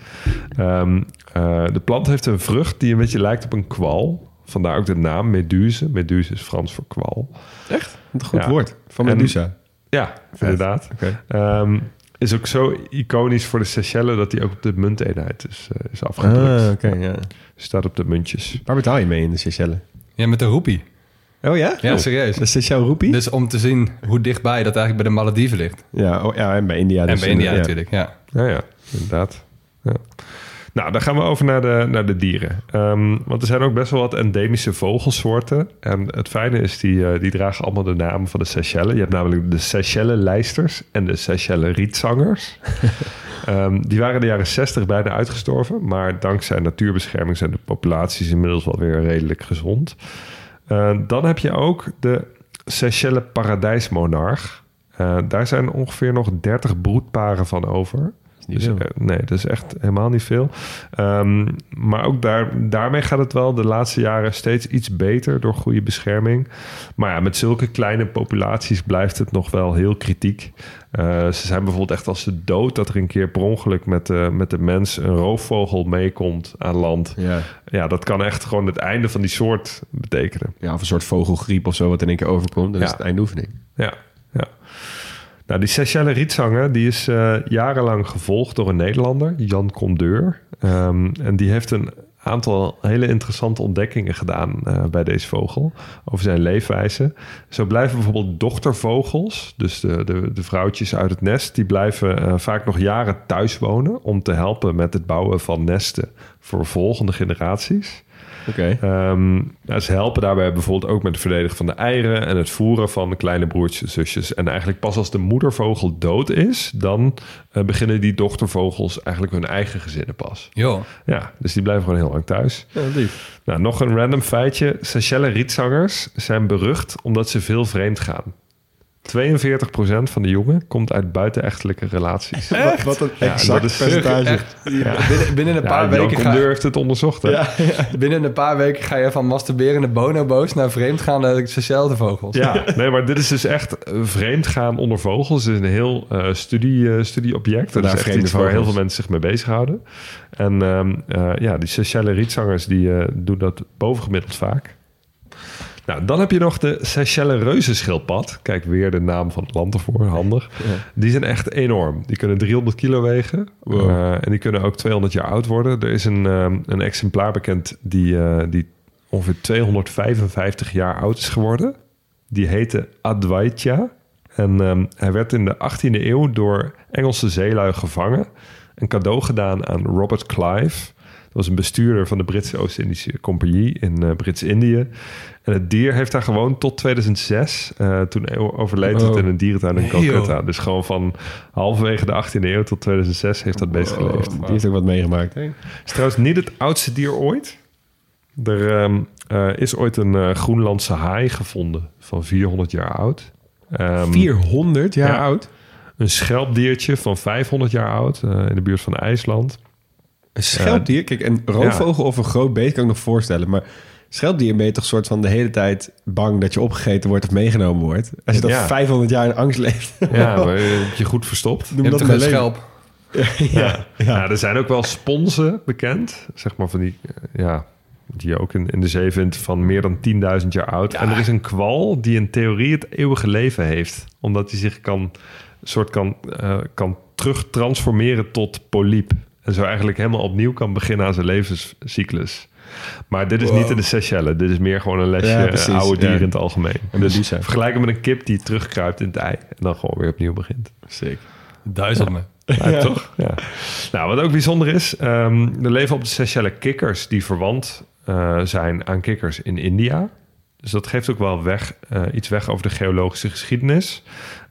Ehm, eh, de plant heeft een vrucht die een beetje lijkt op een kwal. Vandaar ook de naam Meduse. Meduse is Frans voor kwal. Echt? Een goed Ja. woord. Van En- Medusa. Ja, inderdaad. Oké. Ehm, is ook zo iconisch voor de Seychelles dat die ook op de munteenheid is, eh, is afgedrukt. Ah, oké, ja. Staat op de muntjes. Waar betaal je mee in de Seychelles? Ja, met de roepie. Oh ja? Ja, Oh. serieus. De Seychelles roepie? Dus om te zien hoe dichtbij dat eigenlijk bij de Malediven ligt. Ja, oh, ja, en bij India. en dus, bij India ja. natuurlijk, ja. Ja, ja, inderdaad. Ja. Nou, dan gaan we over naar de, naar de dieren. Ehm, want er zijn ook best wel wat endemische vogelsoorten. En het fijne is, die, eh, die dragen allemaal de naam van de Seychelles. Je hebt namelijk de Seychelles-lijsters en de Seychelles-rietzangers. Ehm, die waren in de jaren 60 bijna uitgestorven. Maar dankzij natuurbescherming zijn de populaties inmiddels wel weer redelijk gezond. Eh, dan heb je ook de Seychelles paradijsmonarch. Eh, daar zijn ongeveer nog 30 broedparen van over. Dus, veel. nee, dat is echt helemaal niet veel. Ehm, maar ook daar, daarmee gaat het wel de laatste jaren steeds iets beter door goede bescherming. Maar ja, met zulke kleine populaties blijft het nog wel heel kritiek. Eh, ze zijn bijvoorbeeld echt als ze dood dat er een keer per ongeluk met de, met de mens een roofvogel meekomt aan land. Ja. Ja, dat kan echt gewoon het einde van die soort betekenen. ja, of een soort vogelgriep of zo wat in één keer overkomt. Is Ja. het eindoefening. Ja, ja. Nou, die Seychelles rietzanger die is eh, jarenlang gevolgd door een Nederlander, Jan Condeur. Ehm, en die heeft een aantal hele interessante ontdekkingen gedaan eh, bij deze vogel over zijn leefwijze. Zo blijven bijvoorbeeld dochtervogels, dus de, de, de vrouwtjes uit het nest, die blijven eh, vaak nog jaren thuis wonen om te helpen met het bouwen van nesten voor volgende generaties. Oké. Ehm, nou, ze helpen daarbij bijvoorbeeld ook met het verdedigen van de eieren en het voeren van de kleine broertjes en zusjes. En eigenlijk pas als de moedervogel dood is, dan eh, beginnen die dochtervogels eigenlijk hun eigen gezinnen pas. Jo. Ja, dus die blijven gewoon heel lang thuis. Ja, lief. Nou, nog een random feitje. Seychelles rietzangers zijn berucht omdat ze veel vreemd gaan. 42% van de jongen komt uit buitenechtelijke relaties. Wat, wat een Ja, exact dat is- percentage. Binnen, binnen een Ja, paar Jan weken ga, Condeur heeft het onderzocht. hè? binnen een paar weken ga je van masturberende bonobo's naar vreemdgaande Seychelles vogels. Ja, nee, maar dit is dus echt eh, vreemd gaan onder vogels. Het is een heel eh, studie, eh, studieobject. Dat is echt waar heel veel mensen zich mee bezighouden. En ehm, eh, ja, die Seychelles rietzangers die, eh, doen dat bovengemiddeld vaak. Nou, dan heb je nog de Seychelles reuzenschildpad. Kijk, weer de naam van het land ervoor, handig. Die zijn echt enorm. Die kunnen 300 kilo wegen. Wow. Eh, en die kunnen ook 200 jaar oud worden. Er is een, ehm, een exemplaar bekend die, eh, die ongeveer 255 jaar oud is geworden. Die heette Advaita. En ehm, hij werd in de 18e eeuw door Engelse zeelui gevangen. Een cadeau gedaan aan Robert Clive. Was een bestuurder van de Britse Oost-Indische Compagnie in uh, Brits-Indië. En het dier heeft daar gewoon tot 2006, uh, toen overleed het Oh. in een dierentuin in Calcutta. Dus gewoon van halverwege de 18e eeuw tot 2006 heeft dat beest geleefd. Die heeft ook wat meegemaakt. Hè? is trouwens niet het oudste dier ooit. Er ehm, eh, is ooit een eh, Groenlandse haai gevonden van 400 jaar oud. Ehm, 400 jaar ja. oud. Een schelpdiertje van 500 jaar oud eh, in de buurt van IJsland. Een schelpdier? Kijk, een roofvogel of een groot beest kan ik nog voorstellen. Maar schelpdier ben je toch soort van de hele tijd bang dat je opgegeten wordt of meegenomen wordt. Als je dat Ja. 500 jaar in angst leeft. Ja, maar je hebt je goed verstopt. Noem Je dat hebt een een leven. schelp. Ja. Ja. er zijn ook wel sponsen bekend. Zeg maar van die, eh, ja, die je ook in, in de zee vindt van meer dan 10.000 jaar oud. En er is een kwal die in theorie het eeuwige leven heeft. Omdat hij zich kan, soort kan, eh, kan terugtransformeren tot polyp. En zo eigenlijk helemaal opnieuw kan beginnen aan zijn levenscyclus. Maar dit is niet in de Seychelles. Dit is meer gewoon een lesje Ja, eh, precies, oude dieren ja. in het algemeen. Een Dus vergelijk hem met een kip die terugkruipt in het ei. En dan gewoon weer opnieuw begint. Sick. Duizend me. Ja, toch? Ja. Nou, wat ook bijzonder is, ehm, er leven op de Seychelles kikkers die verwant eh, zijn aan kikkers in India. Dus dat geeft ook wel weg, eh, iets weg over de geologische geschiedenis.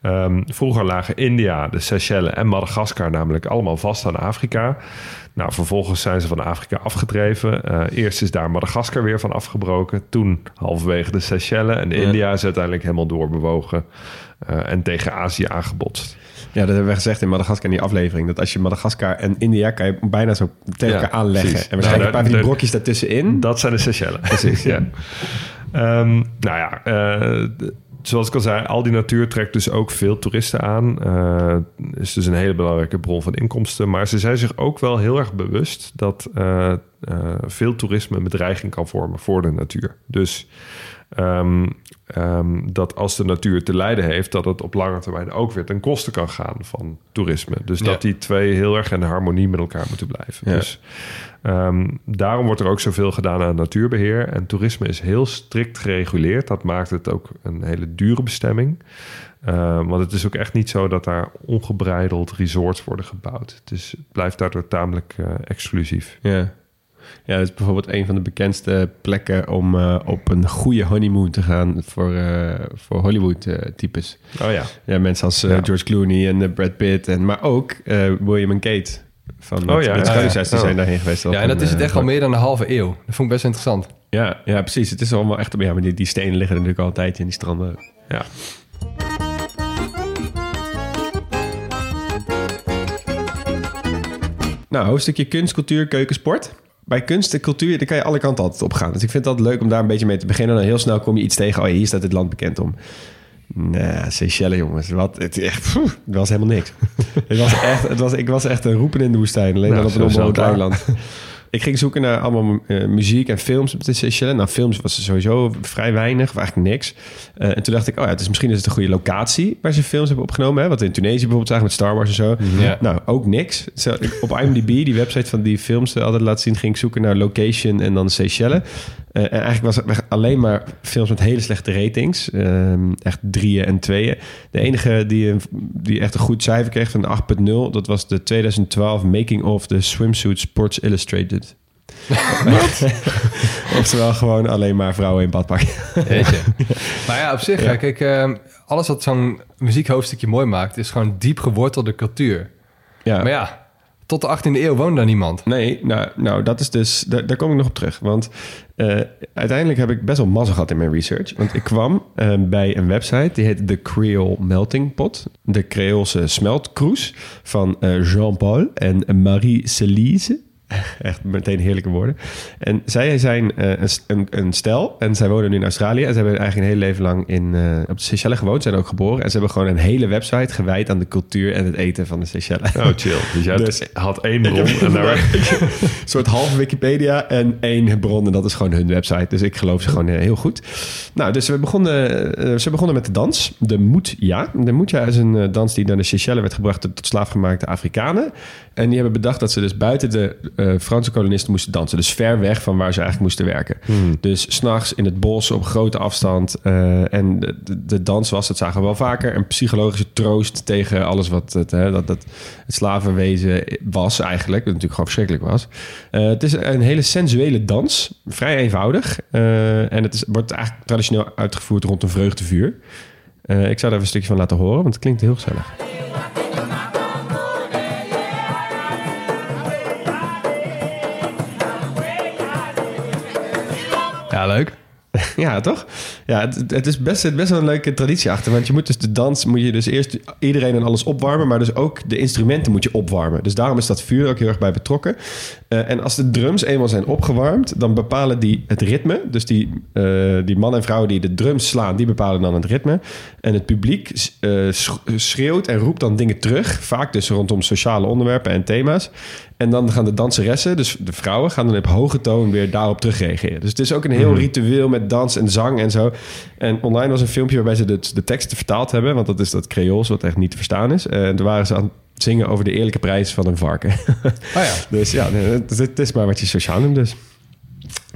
Ehm, vroeger lagen India, de Seychelles en Madagaskar namelijk allemaal vast aan Afrika. Nou, vervolgens zijn ze van Afrika afgedreven. Eh, eerst is daar Madagaskar weer van afgebroken. Toen halverwege de Seychelles. En India is uiteindelijk helemaal doorbewogen eh, en tegen Azië aangebotst. Ja, dat hebben we gezegd in Madagaskar in die aflevering. Dat als je Madagaskar en India kan je bijna zo tegen Ja, aanleggen. precies. En waarschijnlijk Nou, een paar van die brokjes daartussenin. Dat zijn de Seychelles. Precies, ja. Ehm, nou ja, eh, zoals ik al zei, al die natuur trekt dus ook veel toeristen aan. Eh is dus een hele belangrijke bron van inkomsten. Maar ze zijn zich ook wel heel erg bewust dat eh, veel toerisme een bedreiging kan vormen voor de natuur. Dus ehm, ehm, dat als de natuur te lijden heeft, dat het op lange termijn ook weer ten koste kan gaan van toerisme. Dus dat die twee heel erg in harmonie met elkaar moeten blijven. Ja. Dus Ehm, daarom wordt er ook zoveel gedaan aan natuurbeheer. En toerisme is heel strikt gereguleerd. Dat maakt het ook een hele dure bestemming. Ehm, want het is ook echt niet zo dat daar ongebreideld resorts worden gebouwd. Het, is, het blijft daardoor tamelijk eh, exclusief. Ja. Ja, dat is bijvoorbeeld een van de bekendste plekken om eh, op een goede honeymoon te gaan voor, eh, voor Hollywood-types. Oh ja. ja, mensen als eh, Ja. George Clooney en eh, Brad Pitt, en, maar ook eh, William en Kate van Oh het ja, Britse ja, die Oh. zijn daarheen geweest. Ja, en dat is het echt al meer dan een halve eeuw. Dat vond ik best interessant. Ja, ja, precies. Het is allemaal echt... Ja, maar die, die stenen liggen er natuurlijk al een tijdje in die stranden. ja. Nou, hoofdstukje kunst, cultuur, keuken, sport. Bij kunst en cultuur, daar kan je alle kanten altijd op gaan. Dus ik vind altijd leuk om daar een beetje mee te beginnen. Dan heel snel kom je iets tegen. Oh ja, hier staat dit land bekend om. Nou, Seychelles, jongens. Wat, het, echt, het was helemaal niks. het was echt, het was, ik was echt een roepen in de woestijn. Alleen Nou, dan op een onbewoond eiland. Ik ging zoeken naar allemaal eh, muziek en films op de Seychelles. Nou, films was er sowieso vrij weinig, of eigenlijk niks. Eh, en toen dacht ik, oh ja, het is, misschien is het een goede locatie... waar ze films hebben opgenomen. Hè? Wat in Tunesië bijvoorbeeld zagen met Star Wars en zo. Ja. Nou, ook niks. Zo, op IMDb, die website van die films eh, altijd laten zien... ging ik zoeken naar location en dan Seychelles. En eigenlijk was het alleen maar films met hele slechte ratings. Ehm, echt drieën en tweeën. De enige die, die echt een goed cijfer kreeg van 8.0... dat was de 2012 Making of the Swimsuit Sports Illustrated. Oftewel gewoon alleen maar vrouwen in badpak. Weet je. maar ja, op zich, ja. kijk, ehm, alles wat zo'n muziekhoofdstukje mooi maakt, is gewoon diep gewortelde cultuur. Ja. Maar ja, tot de 18e eeuw woonde daar niemand. Nee, nou, nou dat is dus, daar, daar kom ik nog op terug. Want eh, uiteindelijk heb ik best wel mazzel gehad in mijn research. Want ik kwam eh, bij een website die heet The Creole Melting Pot. De Creoolse smeltkroes van eh, Jean-Paul en Marie-Célise. Echt meteen heerlijke woorden. En zij zijn eh, een, een, een stel en zij wonen nu in Australië. En ze hebben eigenlijk een heel leven lang in, eh, op de Seychelles gewoond, zijn ook geboren. En ze hebben gewoon een hele website gewijd aan de cultuur en het eten van de Seychelles. Oh, chill. Dus jij Dus- had één bron en daar... een soort halve Wikipedia en één bron. En dat is gewoon hun website. Dus ik geloof ze gewoon eh, heel goed. Nou, dus we begonnen, ze begonnen met de dans. De Moetja. De Moetja is een dans die naar de Seychelles werd gebracht tot slaafgemaakte Afrikanen. En die hebben bedacht dat ze dus buiten de eh, Franse kolonisten moesten dansen. Dus ver weg van waar ze eigenlijk moesten werken. Dus s'nachts in het bos op grote afstand. eh, en de, de, dans was, dat zagen we wel vaker, een psychologische troost tegen alles wat het, hè, dat, dat het slavenwezen was eigenlijk. Wat natuurlijk gewoon verschrikkelijk was. Eh, het is een hele sensuele dans. Vrij eenvoudig. En het is, wordt eigenlijk traditioneel uitgevoerd rond een vreugdevuur. Ik zou daar even een stukje van laten horen, want het klinkt heel gezellig. Ja, leuk. Ja, toch? Ja, het, het is best, wel een leuke traditie achter. Want je moet dus de dans, moet je dus eerst iedereen en alles opwarmen. Maar dus ook de instrumenten moet je opwarmen. Dus daarom is dat vuur ook heel erg bij betrokken. Eh, en als de drums eenmaal zijn opgewarmd, dan bepalen die het ritme. Dus die, eh, die man en vrouw die de drums slaan, die bepalen dan het ritme. En het publiek eh, sch- schreeuwt en roept dan dingen terug. Vaak dus rondom sociale onderwerpen en thema's. En dan gaan de danseressen, dus de vrouwen, gaan dan op hoge toon weer daarop terugreageren. Dus het is ook een heel ritueel met dans en zang en zo. En online was een filmpje waarbij ze de, de teksten vertaald hebben, want dat is dat Creools wat echt niet te verstaan is. En toen waren ze aan het zingen over de eerlijke prijs van een varken. Oh ja. Dus ja, het, is maar wat je sociaal noemt dus.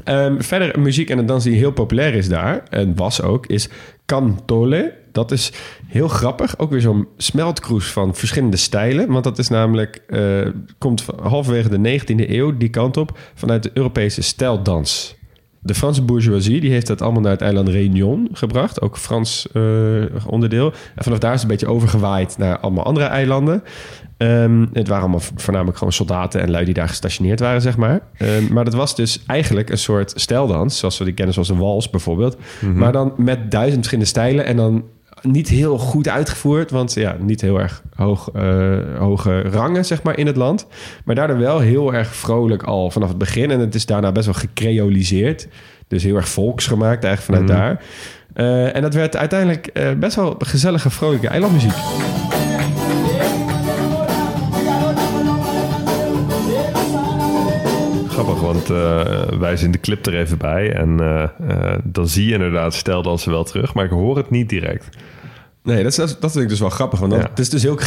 Ehm, verder, muziek en een dans die heel populair is daar, en was ook, is cantole. Dat is heel grappig. Ook weer zo'n smeltkroes van verschillende stijlen. Want dat is namelijk, eh, komt halverwege de 19e eeuw die kant op, vanuit de Europese stijldans. De Franse bourgeoisie die heeft dat allemaal naar het eiland Réunion gebracht. Ook Frans eh, onderdeel. En vanaf daar is het een beetje overgewaaid naar allemaal andere eilanden. Ehm, het waren allemaal voornamelijk gewoon soldaten en lui die daar gestationeerd waren, zeg maar. Ehm, maar dat was dus eigenlijk een soort stijldans, zoals we die kennen, zoals een wals bijvoorbeeld. Maar dan met duizend verschillende stijlen en dan niet heel goed uitgevoerd, want ja, niet heel erg hoog, eh, hoge rangen, zeg maar, in het land. Maar daardoor wel heel erg vrolijk al vanaf het begin. En het is daarna best wel gecreoliseerd. Dus heel erg volksgemaakt eigenlijk vanuit daar. Eh, en dat werd uiteindelijk eh, best wel gezellige, vrolijke eilandmuziek. Grappig, want eh, wij zien de clip er even bij. En dan zie je inderdaad stel dan ze wel terug. Maar ik hoor het niet direct. Nee, dat, is, dat, dat vind ik dus wel grappig. Want dan- Ja. het is dus heel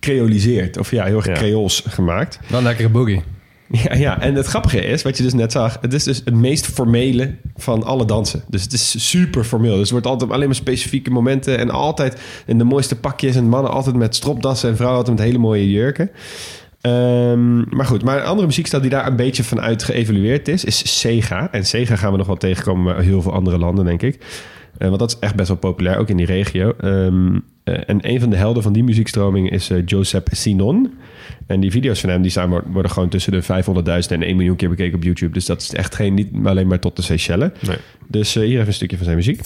gecreoliseerd. Of ja, heel erg Ja. creools gemaakt. Wel een lekkere boogie. Ja, ja, en het grappige is, wat je dus net zag... het is dus het meest formele van alle dansen. Dus het is super formeel. Dus het wordt altijd alleen maar specifieke momenten... en altijd in de mooiste pakjes... en mannen altijd met stropdassen... en vrouwen altijd met hele mooie jurken. Ehm, maar goed, maar een andere muziekstijl die daar een beetje vanuit geëvalueerd is... is Sega. En Sega gaan we nog wel tegenkomen... bij heel veel andere landen, denk ik. Eh, want dat is echt best wel populair, ook in die regio. Ehm, eh, en een van de helden van die muziekstroming is eh, Josep Sinon. En die video's van hem die zijn, worden gewoon tussen de 500.000 en 1 miljoen keer bekeken op YouTube. Dus dat is echt geen, niet alleen maar tot de Seychelles. Nee. Dus hier even een stukje van zijn muziek.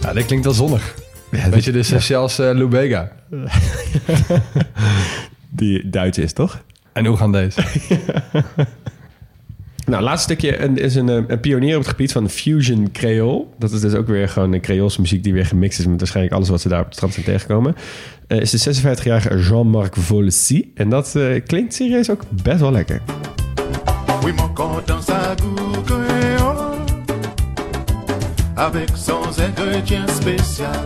Ja, dit klinkt wel zonnig. Beetje de Seychelles uh, Lubega. Die Duits is, toch? En hoe gaan deze? Nou, laatste stukje een, is een, eh, een pionier op het gebied van fusion creole. Dat is dus ook weer gewoon een creoolse muziek die weer gemixt is met waarschijnlijk alles wat ze daar op het strand zijn tegengekomen. Eh, is de 56-jarige Jean-Marc Volcy. En dat klinkt serieus ook best wel lekker. Oui, mon corps dans sa goût créole. Avec son ingrédient spécial.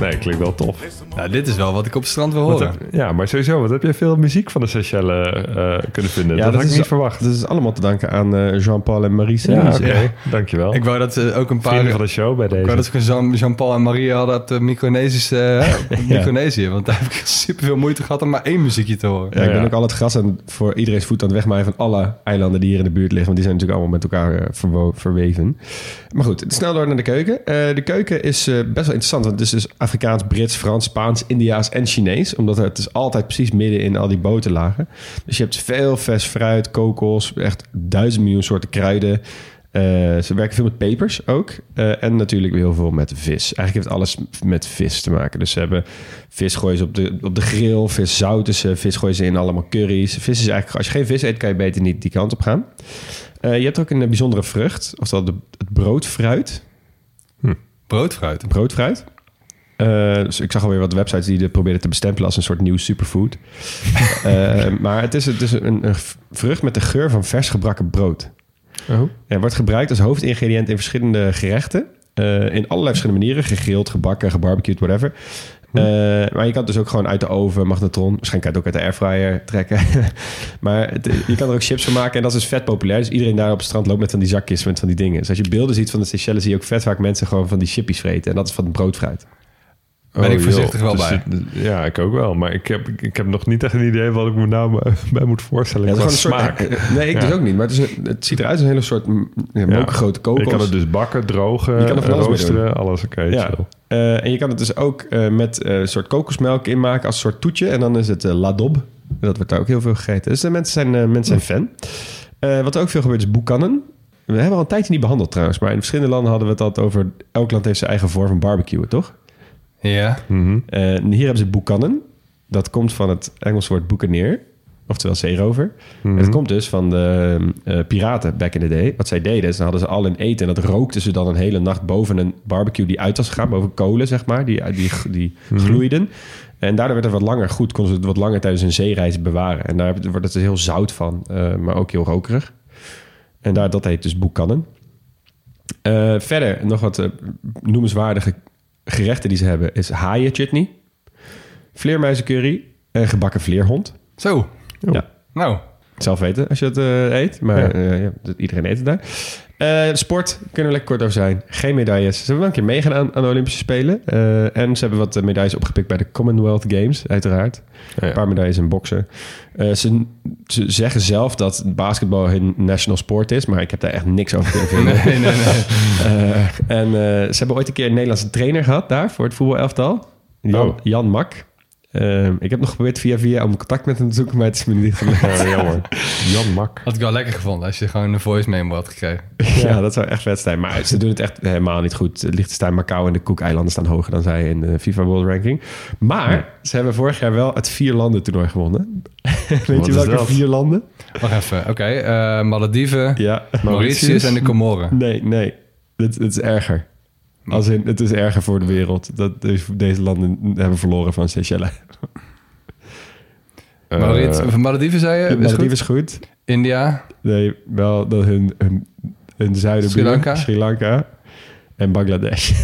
Nee, klinkt wel tof. Nou, dit is wel wat ik op het strand wil horen. heb- ja, maar sowieso, wat heb je veel muziek van de Seychelles eh, kunnen vinden? dat, had ik is, niet verwacht. Dat is allemaal te danken aan eh, Jean-Paul en Marie Ja, Cerise. oké. Dankjewel. Ik wou dat uh, ook een paar... Vrienden van de show bij Ik deze. wou dat Jean- Jean-Paul en Marie hadden op de Micronesische... eh, Micronesië. Want daar heb ik super veel moeite gehad om maar één muziekje te horen. Ja, ik ben Ja. ook al het gras aan, voor iedereen's voet aan het wegmaaien van alle eilanden die hier in de buurt liggen. Want die zijn natuurlijk allemaal met elkaar eh, verweven. Maar goed, snel door naar de keuken. Eh, de keuken is eh, best wel interessant. Want het is dus Afrikaans, Brits, Frans, Spaans, Indiaas en Chinees. Omdat het is altijd precies midden in al die boterlagen. Dus je hebt veel vers fruit, kokos, echt duizend miljoen soorten kruiden. Eh, ze werken veel met pepers ook. Eh, en natuurlijk heel veel met vis. Eigenlijk heeft alles met vis te maken. Dus ze hebben vis gooien ze op de, op de grill. Vis zouten ze. Vis gooien ze in allemaal curry's. Vis is eigenlijk... Als je geen vis eet, kan je beter niet die kant op gaan. Eh, je hebt ook een bijzondere vrucht. Oftewel de, het broodfruit. Broodfruit. Broodfruit. Eh, dus ik zag alweer wat websites die dit probeerden te bestempelen als een soort nieuw superfood. Eh, maar het is, het is een, een vrucht met de geur van vers gebrakken brood. Ja, wordt gebruikt als hoofdingrediënt in verschillende gerechten. Eh, in allerlei verschillende manieren. Gegrild, gebakken, gebarbecued, whatever. Eh, maar je kan het dus ook gewoon uit de oven, magnetron. Waarschijnlijk kan je het ook uit de airfryer trekken. maar het- je kan er ook chips van maken. En dat is dus vet populair. Dus iedereen daar op het strand loopt met van die zakjes met van die dingen. Dus als je beelden ziet van de Seychelles... zie je ook vet vaak mensen gewoon van die chippies vreten. En dat is van broodfruit. Ben ik Oh, voorzichtig joh. wel Dus bij. het- ja, ik ook wel. Maar ik heb, ik heb nog niet echt een idee wat ik me nou bij moet voorstellen. Ja, het is gewoon een smaak. soort... Nee, ik Ja. dus ook niet. Maar het, is een- het ziet eruit als een hele soort ja, mokergrote kokos. Je kan het dus bakken, drogen, Je kan er van alles mee roosteren, alles. Oké, Ja. chill. Eh, en je kan het dus ook eh, met eh, een soort kokosmelk inmaken als een soort toetje. En dan is het eh, ladob. Dat wordt daar ook heel veel gegeten. Dus de mensen zijn, eh, mensen zijn fan. Eh, wat er ook veel gebeurt is boekannen. We hebben al een tijdje niet behandeld trouwens. Maar in verschillende landen hadden we het altijd over... Elk land heeft zijn eigen vorm van barbecuen, toch? Ja. Mhm. Eh, en hier hebben ze boekannen. Dat komt van het Engelse woord boekeneer. Oftewel zeerover. En het komt dus van de eh, piraten back in the day. Wat zij deden, is dan hadden ze al hun eten... en dat rookten ze dan een hele nacht boven een barbecue die uit was gegaan. Boven kolen, zeg maar. Die, die, die gloeiden. En daardoor werd het wat langer goed. Konden ze het wat langer tijdens een zeereis bewaren. En daar wordt het dus heel zout van. eh, maar ook heel rokerig. En daar, dat heet dus boekannen. Eh, verder nog wat eh, noemenswaardige gerechten die ze hebben... is haaien chutney, vleermuizencurry en gebakken vleerhond. Zo. Ja. Nou, Zelf weten als je het eh, eet. Maar Ja. eh, ja, iedereen eet het daar. Eh, sport, kunnen we lekker kort over zijn. Geen medailles. Ze hebben wel een keer meegedaan aan de Olympische Spelen. Eh, en ze hebben wat eh, medailles opgepikt bij de Commonwealth Games, uiteraard. Ja. Een paar medailles in boksen. Ze, ze zeggen zelf dat basketbal hun national sport is. Maar ik heb daar echt niks over kunnen vinden. nee, nee, nee. En ze hebben ooit een keer een Nederlandse trainer gehad daar voor het voetbalelftal. Jan, Oh. Jan Mak. Eh, ik heb nog geprobeerd via via om contact met hem te zoeken, maar het is me niet gelukt. Ja, jammer. Jan Mak. Had ik wel lekker gevonden als je gewoon een voice memo had gekregen. Ja, dat zou echt vet zijn. Maar ze doen het echt helemaal niet goed. Liechtenstein, Macau en de Cook-eilanden staan hoger dan zij in de FIFA World Ranking. Maar ze hebben vorig jaar wel het vier landen toernooi gewonnen. Weet Wat je welke dat? vier landen? Wacht even. Oké, eh, Malediven, Ja. Mauritius en de Comoren. Nee, nee. Het, het is erger. Als in, het is erger voor de wereld. Dat deze, deze landen hebben verloren van Seychelles. Eh, Mauritius, van Malediven zei je? Is Malediven goed? is goed. India. Nee, wel dat hun, hun, hun zuiden Sri Lanka? Sri Lanka en Bangladesh.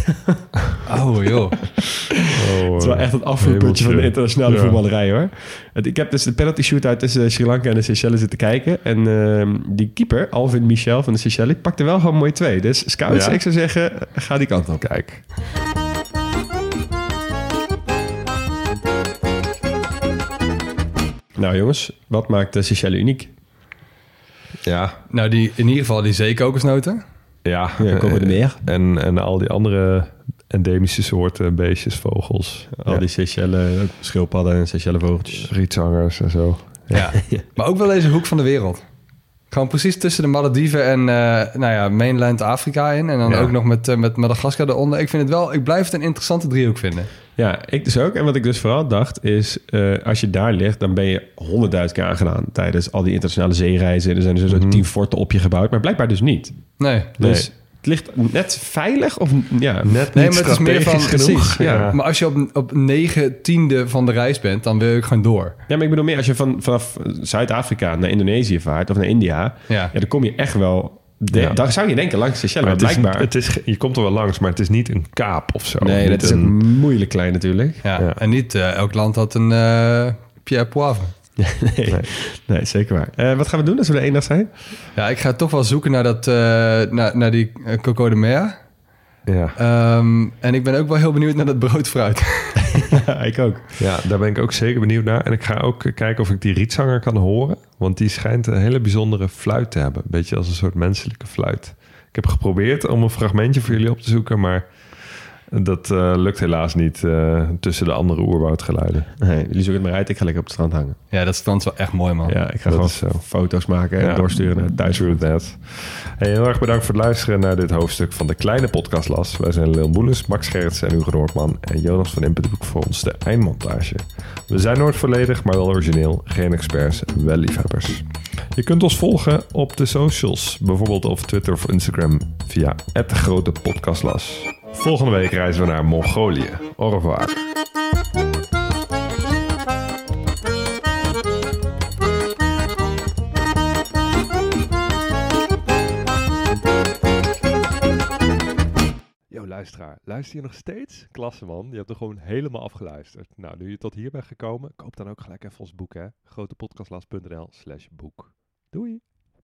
Oh joh. oh, Het is wel echt het afvoerputje van de internationale Ja. voetballerij hoor. Het- Ik heb dus de penalty shootout tussen Sri Lanka en de Seychelles zitten kijken. En ehm, die keeper, Alvin Michel van de Seychelles, pakte wel gewoon mooi twee. Dus scouts, Ja. ik zou zeggen, ga die kant op. Kijk. Nou jongens, wat maakt de Seychelles uniek? Ja, Nou, die, in ieder geval die zeekokosnoten. Ja. Ja, komen er meer. En, en al die andere endemische soorten beestjes, vogels. Al ja, die Seychelles schildpadden en Seychelles vogeltjes. rietzangers en zo. Ja. maar ook wel deze hoek van de wereld. Gewoon precies tussen de Malediven en eh, nou ja, mainland Afrika in. En dan ook nog met, eh, met Madagaskar eronder. Ik vind het wel, ik blijf het een interessante driehoek vinden. Ja, ik dus ook. En wat ik dus vooral dacht is, eh, als je daar ligt, dan ben je honderdduizend keer aangedaan tijdens al die internationale zeereizen. Er zijn dus Mhm. zo tien forten op je gebouwd, maar blijkbaar dus niet. Nee. Dus het ligt net veilig of ja, Net Nee, niet maar het is meer van... genoeg. precies, ja. Maar als je op, op negen tiende van de reis bent, dan wil ook gewoon door. Ja, maar ik bedoel meer als je van, vanaf Zuid-Afrika naar Indonesië vaart of naar India, Ja. ja, dan kom je echt wel. De, Ja. Dan zou je denken langs Seychelles, Maar maar het is, blijkbaar. het is, je komt er wel langs, maar het is niet een kaap of zo. nee, dat is een- moeilijk klein natuurlijk. Ja. Ja. En niet eh, elk land had een eh Pierre Poivre. nee, nee. zeker waar. Eh, wat gaan we doen als we er één dag zijn? Ja, ik ga toch wel zoeken naar, dat, eh, naar, naar die Coco de Mer. Ja. Ehm, en ik ben ook wel heel benieuwd naar dat broodfruit. ik ook. ja, daar ben ik ook zeker benieuwd naar. En ik ga ook kijken of ik die rietzanger kan horen. Want die schijnt een hele bijzondere fluit te hebben. Een beetje als een soort menselijke fluit. Ik heb geprobeerd om een fragmentje voor jullie op te zoeken, maar dat eh, lukt helaas niet eh, tussen de andere oerwoudgeluiden. Nee, jullie zoeken het maar uit. Ik ga lekker op het strand hangen. ja, dat strand is wel echt mooi, man. Ja, ik ga Dat gewoon foto's maken en Ja. doorsturen naar thuis. True that. Hey, heel erg bedankt voor het luisteren naar dit hoofdstuk van de kleine podcastlas. Wij zijn Lil Boelens, Max Gerrits en Hugo Noordman en Jonas van Impedoek voor ons de eindmontage. We zijn nooit volledig, maar wel origineel. Geen experts, wel liefhebbers. Je kunt ons volgen op de socials, bijvoorbeeld op Twitter of Instagram via het grote podcastlas. Volgende week reizen we naar Mongolië. Au revoir. Luister je nog steeds? Klasse man, je hebt er gewoon helemaal afgeluisterd. Nou, nu je tot hier bent gekomen, koop dan ook gelijk even ons boek hè. grotepodcastlast.nl slash boek. Doei!